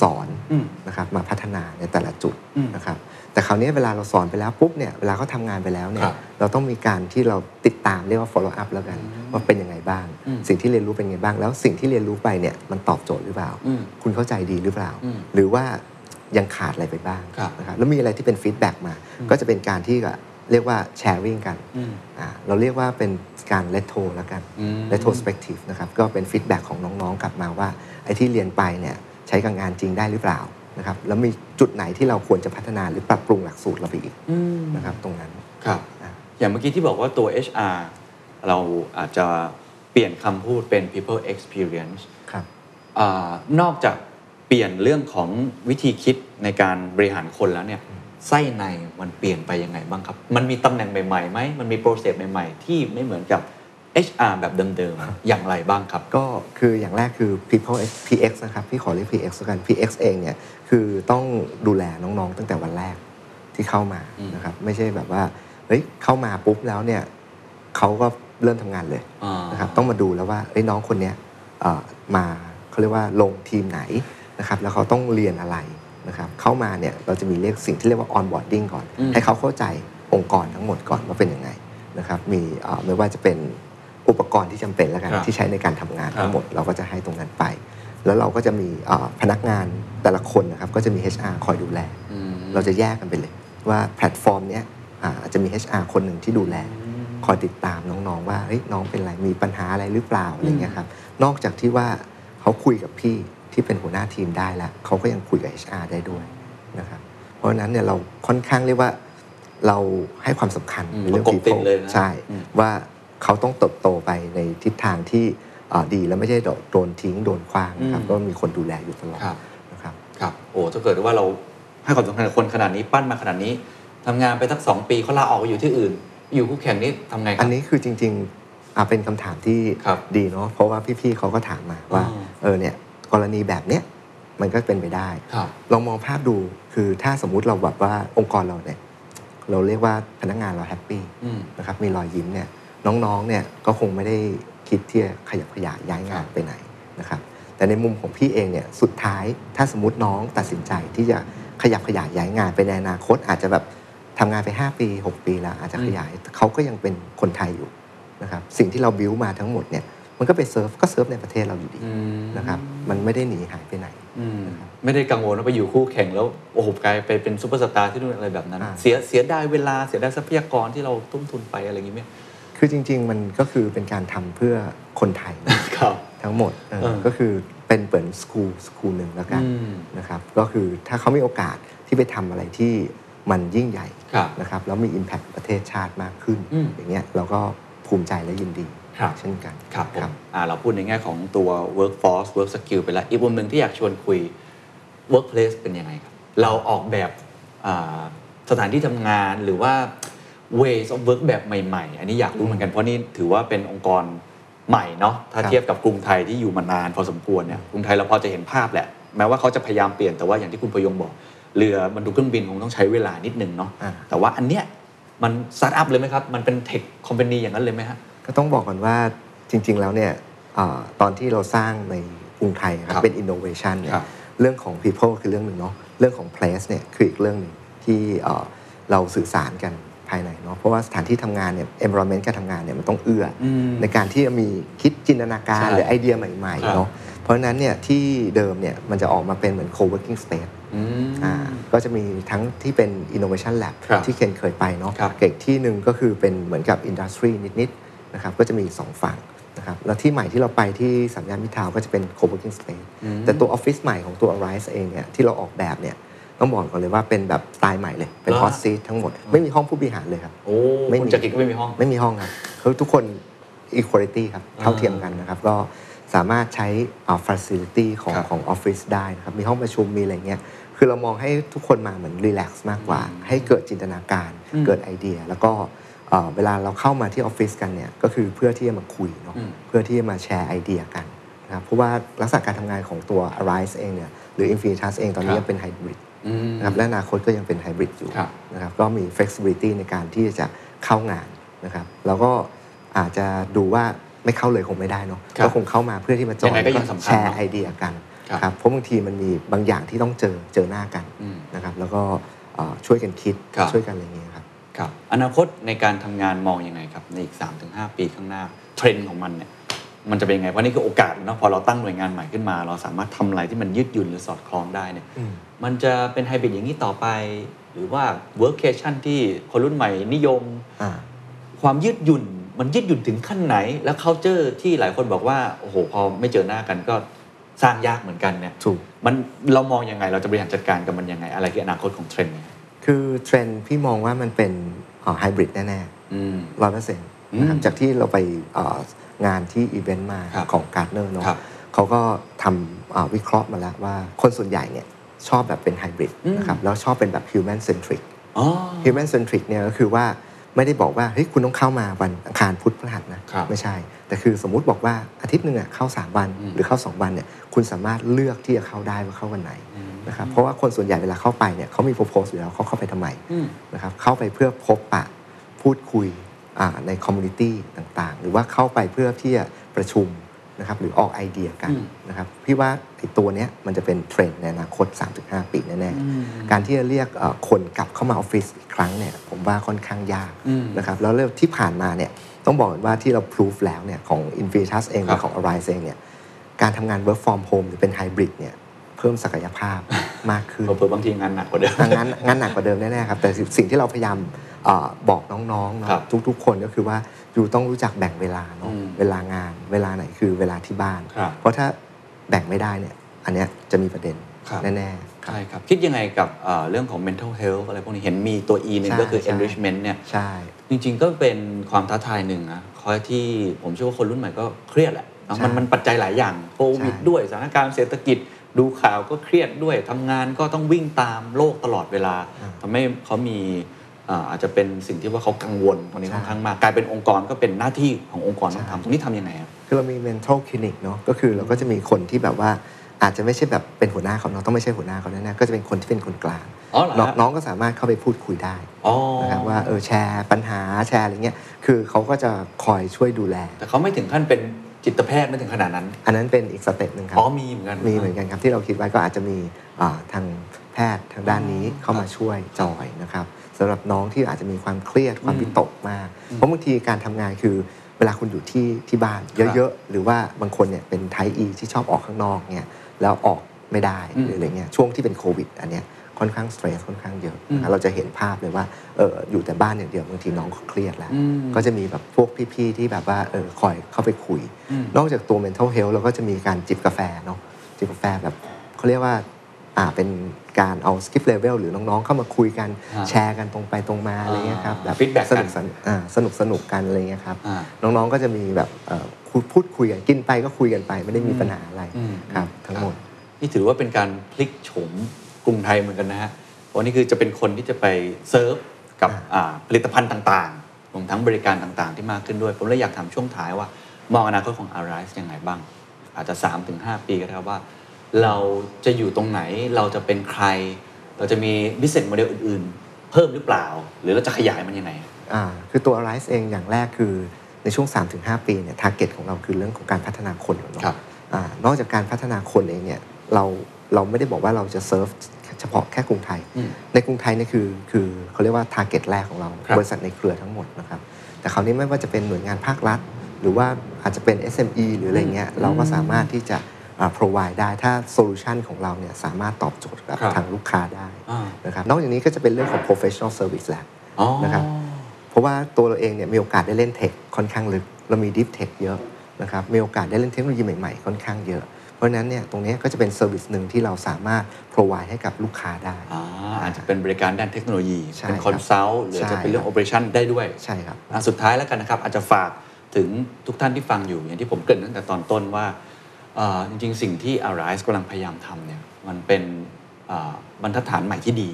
สอนอืมนะครับมาพัฒนาในแต่ละจุดอืมนะครับแต่คราวนี้เวลาเราสอนไปแล้วปุ๊บเนี่ยเวลาเขาทำงานไปแล้วเนี่คยรับเราต้องมีการที่เราติดตามเรียกว่า follow up แล้วกัน ว่าเป็นยังไงบ้างอืมสิ่งที่เรียนรู้เป็นยังไงบ้าง แล้วสิ่งที่เรียนรู้ไปเนี่ยมันตอบโจทย์หรือเปล่าอืมคุณเข้าใจดีหรือเปล่าอืมหรือว่ายังขาดอะไรไปบ้างครับนะครับแล้วมีอะไรที่เป็น feedback มา ก็จะเป็นการที่เรียกว่า sharing กันอืมอ่าเราเรียกว่าเป็นการเล t โทแล้วกันอืมเล t โทสเปกทีฟนะครับก็เป็น feedback ของน้องๆกลับมาว่าไอ้ที่เรียนไปเนี่ย ใช้กับงานจริงได้หรือเปล่านะครับแล้วมีจุดไหนที่เราควรจะพัฒนาหรือปรับปรุงหลักสูตรเราไปอีกอืมนะครับตรงนั้นครับอ่าอย่างเมื่อกี้ที่บอกว่าตัว HR เราอาจจะเปลี่ยนคำพูดเป็น people experience ครับอานอกจากเปลี่ยนเรื่องของวิธีคิดในการบริหารคนแล้วเนี่ยไส้ในมันเปลี่ยนไปยังไงบ้างครับ มันมีตำแหน่งใหม่ๆไหมมันมีโปรเซสใหม่ ๆ ที่ไม่เหมือนกับ HR แบบเดิมๆ อย่างไรบ้างครับ ก็คืออย่างแรกคือ people PX นะครับ พี่ขอเรียก PX แล้วกัน PX เองเนี่ยคือต้องดูแลน้องๆ ตั้งแต่วันแรกที่เข้ามาอืมนะครับ ไม่ใช่แบบว่าเฮ้ยเข้ามาปุ๊บแล้วเนี่ยเขาก็เริ่มทำงานเลยอ่านะครับต้องมาดูแล้วว่าเอ้ยน้องคนเนี้ยเอ่อมาเขาเรียกว่าลงทีมไหนนะครับแล้วเขาต้องเรียนอะไรนะครับเข้ามาเนี่ยเราจะมีเรียกสิ่งที่เรียกว่า onboarding ก่อนอืมให้เขาเข้าใจองค์กรทั้งหมดก่อนว่าเป็นยังไงนะครับมีเอ่อไม่ว่าจะเป็น อุปกรณ์ที่จำเป็นแล้วกันครับที่ใช้ในการทำงานครับทั้งหมดเราก็จะให้ตรงนั้นไป แล้วเราก็จะมีเอ่อพนักงานแต่ละคนนะครับก็จะมี HR คอยดูแลอืมเราจะแยกกันไปเลย ว่าแพลตฟอร์มเนี้ยอ่าอาจจะมี HR คนหนึ่งที่ดูแล คอยติดตามน้องๆ ว่าเฮ้ยน้องเป็นอะไรมีปัญหาอะไรหรือเปล่าอะไรเงี้ยครับนอกจากที่ว่าเขาคุยกับพี่ที่เป็นหัวหน้าทีมได้แล้วเขาก็ยังคุยกับ HR ได้ด้วยนะครับเพราะฉะนั้นเนี่ยเราค่อนข้างเรียกว่าเราให้ความสำคัญอืมในเรื่องประกบติด people เลยนะใช่อืมว่า เขาต้องเติบโตไปในทิศทางที่อ่าดีแล้วไม่ใช่โดนทิ้งโดนคว้างนะครับก็มีคนดูแลอยู่ตลอดครับนะครับครับโอ้ถ้าเกิดว่าเราให้ความสำคัญกับคนขนาดนี้ปั้นมาขนาดนี้ทำงานไปสักสองปีเขาลาออกไปอยู่ที่อื่น อยู่คู่แข่งนี่ทำไงคอัรันบนี้คือจริงๆอะเป็นคำถามที่ครับดีเนาะเพราะว่าพี่ๆเขาก็ถามมาว่าอ๋อเออเนี่ยกรณีแบบเนี้ยมันก็เป็นไปได้ครับลองมองภาพดูคือถ้าสมมุติเราแบบว่าองค์กรเราเนี่ยเราเรียกว่าพนักงานเราแฮปปี้อืมนะครับมีรอยยิ้มเนี่ย น้องๆเนี่ยก็คงไม่ได้คิดที่จะขยับขยายย้ายงานไปไหนนะครับแต่ในมุมของพี่เองเนี่ยสุดท้ายถ้าสมมติน้องตัดสินใจที่จะขยับขยายย้ายงานไปในอนาคต อาจจะแบบทำงานไป 5 ปี 6 ปีแล้วอาจจะขยายเขาก็ยังเป็นคนไทยอยู่นะครับสิ่งที่เราบิวมาทั้งหมดเนี่ยมันก็ไปเซิร์ฟก็เซิร์ฟในประเทศเราอยู่ดีอืมนะครับมันไม่ได้หนีหายไปไหนอืมไม่ได้กังวลว่าไปอยู่คู่แข่งแล้วโอ้โหกลายไปเป็นซูเปอร์สตาร์ที่นู่นอะไรแบบนั้นอ่าเสียเสียดายเวลาเสียดายทรัพยากรที่เราทุ่มทุนไปอะไรอย่างงี้ไหม คือจริง ๆ มันก็คือเป็นการทำเพื่อคนไทยครับทั้งหมดเออเออก็คือเป็นเปิดสคูลสคูลหนึ่งแล้วกันอืมนะครับก็คือถ้าเขามีโอกาสที่ไปทำอะไรที่มันยิ่งใหญ่ครับนะครับแล้วมี Impact ประเทศชาติมากขึ้นอืมอย่างเงี้ยเราก็ภูมิใจและยินดีครับเช่นกันครับผมอ่าเราพูดในแง่ของตัว workforce work skill ไปแล้ว อีกมุมหนึ่งที่อยากชวนคุย workplace เป็นยังไงครับ เราออกแบบอ่าสถานที่ทำงานหรือว่า ways of work แบบใหม่ๆ อันนี้อยากรู้เหมือนกันเพราะนี่ถือว่าเป็นองค์กรใหม่เนาะถ้าครับเทียบกับกรุงไทยที่อยู่มานานพอสมควรเนี่ยกรุงไทยเราพอจะเห็นภาพแหละ แม้ว่าเขาจะพยายามเปลี่ยนแต่ว่าอย่างที่คุณพยงบอกเรือบรรทุกเครื่องบินคงต้องใช้เวลานิดนึงเนาะอ่าแต่ว่าอันเนี้ยมันสตาร์ทอัพเลยไหมครับ มันเป็นเทคคอมพานีอย่างนั้นเลยไหมฮะก็ต้องบอกก่อนว่าจริง ๆ แล้วเนี่ยอาตอนที่เราสร้างในกรุงไทยคครัรับบเป็น innovation เนี่ยครับเรื่องของ people คือเรื่องหนึ่งเนาะเรื่องของ place เนี่ยคืออีกเรื่องหนึ่งที่เอ่อเราสื่อสารกัน ภายในเนาะเพราะว่าสถานที่ทำงานเนี่ย environment การทำงานเนี่ยมันต้องเอื้ออมในการที่จะมีคิดจินตนาการใช่หรือไอเดียใหม่ครับๆเนาะเพราะฉะนั้นเนี่ยที่เดิมเนี่ยมันจะออกมาเป็นเหมือน co-working space อืมอ่าก็จะมีทั้งที่เป็น innovation lab ครับที่เคนเคยไปเนาะครับกับอีกที่หนึ่งก็คือเป็นเหมือนกับ industry นิดๆนะครับก็จะมีสองฝั่งนะครับแล้วที่ใหม่ที่เราไปที่สามย่านมิตรทาวน์ก็จะเป็น co-working space แต่ตัวออฟฟิศใหม่ของตัว Arise เองเนี่ยที่เราออกแบบเนี่ย ต้องบอกก่อนเลยว่าเป็นแบบสไตล์ใหม่เลย เป็นเหรอ hot seat ทั้งหมด ไม่มีห้องผู้บริหารเลยครับ โอ้ไม่มีคุณจักริดก็ไม่มีห้อง ไม่มีห้องครับคือทุกคน equality ครับ เท่าเทียมกันนะครับ ก็สามารถใช้อ่า facility ของครับของออฟฟิศได้นะครับ มีห้องประชุมมีอะไรเงี้ย คือเรามองให้ทุกคนมาเหมือน relax มากกว่า ให้เกิดจินตนาการ เกิดไอเดีย แล้วก็เอ่อเวลาเราเข้ามาที่ออฟฟิศกันเนี่ย ก็คือเพื่อที่จะมาคุยเนาะอืมเพื่อที่จะมาแชร์ไอเดียกันนะครับ เพราะว่าลักษณะการทำงานของตัว Arise เองเนี่ย หรือ Infinitas เองตอนนี้ครับยังเป็นไฮบริดอืม นะครับและอนาคตก็ยังเป็นไฮบริดอยู่ครับนะครับก็มี flexibility ในการที่จะเข้างานนะครับแล้วก็อาจจะดูว่าไม่เข้าเลยคงไม่ได้เนาะครับก็คงเข้ามาเพื่อที่มาจอยังไงก็ยังสำคัญแชร์เนอะไอเดียกันครับครับเพราะบางทีมันมีบางอย่างที่ต้องเจอเจอหน้ากันอืมนะครับแล้วก็เอ่อช่วยกันคิดครับช่วยกันอะไรอย่างเงี้ยครับครับอนาคตในการทำงานมองยังไงครับในอีก 3-5 ปีข้างหน้าเทรนด์ของมันเนี่ย มันจะเป็นยังไง เพราะนี่คือโอกาสเนาะพอเราตั้งหน่วยงานใหม่ขึ้นมา เราสามารถทำอะไรที่มันยืดหยุ่นหรือสอดคล้องได้เนี่ยอืมมันจะเป็นไฮบริดอย่างนี้ต่อไป หรือว่า workcation ที่คนรุ่นใหม่นิยมอ่าความยืดหยุ่นมันยืดหยุ่นถึงขั้นไหน แล้ว culture ที่หลายคนบอกว่าโอ้โหพอไม่เจอหน้ากันก็สร้างยากเหมือนกันเนี่ยถูกมันเรามองยังไงเราจะบริหารจัดการกับมันยังไง อะไรคืออนาคตของเทรนด์เนี่ยคือเทรนด์พี่มองว่ามันเป็นไฮบริดแน่อืมๆร้อยเปอร์เซ็นต์นะครับอืมจากที่เราไปเอ่อ งานที่อีเวนต์มาครับของ Gartner เนาะครับเขาก็ทำอ่าวิเคราะห์มาแล้วว่าคนส่วนใหญ่เนี่ยชอบแบบเป็นไฮบริดอืมนะครับแล้วชอบเป็นแบบ human centric อ๋อ human centric เนี่ยก็คือว่าไม่ได้บอกว่าเฮ้ยคุณต้องเข้ามาวันอังคารพุธพฤหัสนะครับไม่ใช่ แต่คือสมมุติบอกว่าอาทิตย์หนึ่งอะเข้า 3 วันอืมหรือเข้า 2 วันเนี่ยคุณสามารถเลือกที่จะเข้าได้ว่าเข้าวันไหนนะครับเพราะว่าคนส่วนใหญ่เวลาเข้าไปเนี่ยเขามี purpose อยู่แล้วเขาเข้าไปทำไมอืมนะครับเข้าไปเพื่อพบปะพูดคุยอ่า ใน community ต่างๆ หรือว่าเข้าไปเพื่อที่จะประชุมนะครับหรือออกไอเดียกันอืมนะครับพี่ว่าไอ้ตัวเนี้ยมันจะเป็นเทรนด์ในอนาคต 3-5 ปีแน่ๆ การที่จะเรียกเอ่อคนกลับเข้ามาออฟฟิศอีกครั้งเนี่ยผมว่าค่อนข้างยากอืมนะครับแล้วเรื่องที่ผ่านมาเนี่ยต้องบอกก่อนว่าที่เราพิสูจน์แล้วเนี่ยของ Infinitas เองครับและของ Arise เองเนี่ยการทำงาน work from home หรือเป็นไฮบริดเนี่ยเพิ่มศักยภาพมากขึ้นเผื่อๆบางทีงานหนักกว่าเดิมอะงั้นงั้นหนักกว่าเดิมแน่ๆครับแต่สิ่งที่เราพยายามเออ บอกน้องๆเนอะครับทุกๆ คนก็คือว่าอยู่ต้องรู้จักแบ่งเวลาเนาะอืมเวลางานเวลาไหนคือเวลาที่บ้านครับเพราะถ้าแบ่งไม่ได้เนี่ยอันเนี้ยจะมีประเด็นครับแน่ๆครับใช่ครับ คิดยังไงกับเอ่อเรื่องของ mental health อะไรพวกนี้เห็นมีตัว E หนึงใช่ก็คือใช่ enrichment เนี่ยใช่จริงๆก็เป็นความท้าทายหนึ่งนะคอยที่ผมเชื่อว่าคนรุ่นใหม่ก็เครียดแหละเนอะมันมันปัจจัยหลายอย่างโควิดใช่ด้วยสถานการณ์เศรษฐกิจดูข่าวก็เครียดด้วยทำงานก็ต้องวิ่งตามโลกตลอดเวลาทำให้เขามี อ่าอาจจะเป็นสิ่งที่ว่าเขากังวลตรงนี้ค่อนข้างมากกลายเป็นองค์กรก็เป็นหน้าที่ขององค์กรต้องทำตรงนี้ทำยังไงครับคือเรามี mental clinic เนาะก็คือเราก็จะมีคนที่แบบว่าอาจจะไม่ใช่แบบเป็นหัวหน้าเขาเนาะต้องไม่ใช่หัวหน้าเขาแน่ๆก็จะเป็นคนที่เป็นคนกลางอ๋อเหรอฮะน้องน้องก็สามารถเข้าไปพูดคุยได้อ๋อนะครับว่าเออแชร์ปัญหาแชร์อะไรเงี้ยคือเขาก็จะคอยช่วยดูแล แต่เขาไม่ถึงขั้นเป็นจิตแพทย์ไม่ถึงขนาดนั้น อันนั้นเป็นอีกสเต็ปหนึ่งครัอ๋อมีเหมือนกันมีเหมือนกันครับที่เราคิดไว้ก็อาจจะมีอ่าทางแพทย์ทางด้านนี้เข้ามาช่วยจอยนะครับ สำหรับน้องที่อาจจะมีความเครียดความวิตกมาก เพราะบางทีการทำงานคือเวลาคุณอยู่ที่ที่บ้านเยอะๆ หรือว่าบางคนเนี่ยเป็นไทอีที่ชอบออกข้างนอกเนี่ยแล้วออกไม่ได้อืมหรืออะไรเงี้ยช่วงที่เป็นโควิดอันเนี้ยค่อนข้างสเตรสค่อนข้างเยอะอืมเราจะเห็นภาพเลยว่าเอออยู่แต่บ้านอย่างเดียวบางทีน้องก็เครียดแล้วอืมก็จะมีแบบพวกพี่ๆที่แบบว่าเออคอยเข้าไปคุยอืมนอกจากตัว mental health เราก็จะมีการจิบกาแฟเนาะจิบกาแฟแบบเขาเรียกว่าอ่า เป็นการเอา skip level หรือน้องๆ เข้ามาคุยกันอ่าแชร์กันตรงไปตรงมาอะไรเงี้ยครับแบบ feedback สกันุนกสนุกอ่าสนุกสนุกกันอะไรเงี้ยครับอ่าน้องๆก็จะมีแบบเอ่อพูดพูดคุยกันกินไปก็คุยกันไปไม่ได้มีปัญหาอะไรอืมครับทั้งหมดนี่ถือว่าเป็นการพลิกโฉมกรุงไทยเหมือนกันนะฮะเพราะนี่คือจะเป็นคนที่จะไปเซิร์ฟกับอ่าผลิตภัณฑ์ต่างๆรวมทั้งบริการต่างๆ ที่มากขึ้นด้วย ผมเลยอยากถามช่วงท้ายว่ามองอนาคตของ Arise ยังไงบ้าง อาจจะ 3-5 ปีก็ได้ครับว่า เราจะอยู่ตรงไหนเราจะเป็นใคร เราจะมี business model อื่น ๆ เพิ่มหรือเปล่า หรือเราจะขยายมันยังไงอ่าคือตัว Arise เองอย่างแรกคือในช่วง 3-5 ปีเนี่ย target ของเราคือเรื่องของการพัฒนาคนก่อนเนาะครับอ่านอกจากการพัฒนาคนเองเนี่ยเราเราไม่ได้บอกว่าเราจะเซิร์ฟเฉพาะแค่กรุงไทยอืมในกรุงไทยเนี่ยคือคือเขาเรียกว่า target แรกของเราครับบริษัทในเครือทั้งหมดนะครับแต่คราวนี้ไม่ว่าจะเป็นหน่วยงานภาครัฐ หรือว่าอาจจะเป็น SME หรืออะไรเงี้ยเราก็สามารถที่จะอ่า provide ได้ถ้า solution ของเราเนี่ยสามารถตอบโจทย์กับครับทางลูกค้าได้อ่านะครับนอกจากนี้ก็จะเป็นเรื่องของ professional service แหละอ๋อนะครับเพราะว่าตัวเราเองเนี่ยมีโอกาสได้เล่น tech ค่อนข้างลึก เรามี deep tech เยอะนะครับมีโอกาสได้เล่นเทคโนโลยีใหม่ๆ ค่อนข้างเยอะ เพราะฉะนั้นเนี่ยตรงนี้ก็จะเป็น service หนึ่งที่เราสามารถ provide ให้กับลูกค้าได้อ่าอาจจะเป็นบริการด้านเทคโนโลยีใช่เป็นครับ consult หรือใช่จะเป็นเรื่องครัโอบ operation ได้ด้วยใช่ครับอะสุดท้ายแล้วกันนะครับอาจจะฝากถึงทุกท่านที่ฟังอยู่อย่างที่ผมเกริ่นตั้งแต่ตอนต้นว่าเอ่อ จริงๆ สิ่งที่ Arise กำลังพยายามทำเนี่ยมันเป็นบรรทัดฐานใหม่ที่ดี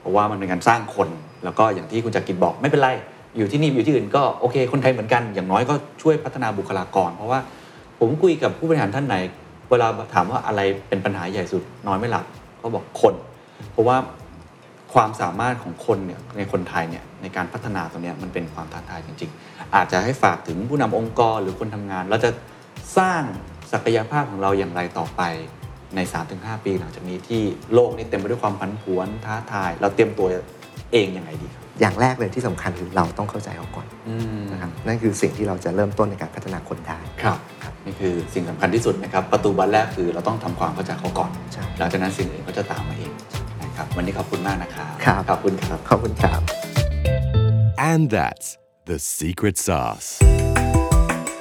เพราะว่ามันเป็นการสร้างคน แล้วก็อย่างที่คุณจักริดบอกไม่เป็นไร อยู่ที่นี่อยู่ที่อื่นก็โอเค คนไทยเหมือนกัน อย่างน้อยก็ช่วยพัฒนาบุคลากร เพราะว่าผมคุยกับผู้บริหารท่านไหน เวลาถามว่าอะไรเป็นปัญหาใหญ่สุดนอนไม่หลับเขาบอกคน เพราะว่าความสามารถของคนเนี่ยในคนไทยเนี่ยในการพัฒนาตรงนี้มันเป็นความท้าทายจริง ๆ อาจจะให้ฝากถึงผู้นำองค์กรหรือคนทำงานเราจะสร้าง ศักยภาพของเราอย่างไรต่อไปใน 3-5 ปีหลังจากนี้ที่โลกนี่เต็มไปด้วยความผันผวนท้าทาย เราเตรียมตัวเองยังไงดีครับ อย่างแรกเลยที่สำคัญคือเราต้องเข้าใจเขาก่อนอืมนะครับนั่นคือสิ่งที่เราจะเริ่มต้นในการพัฒนาคนได้ครับนี่คือสิ่งสำคัญที่สุดนะครับ ประตูบานแรกคือเราต้องทำความเข้าใจเขาก่อนใช่หลังจากนั้นสิ่งอื่นก็จะตามมาเองนะครับวันนี้ขอบคุณมากนะครับครับขอบคุณครับขอบคุณครับ And that's the secret sauce.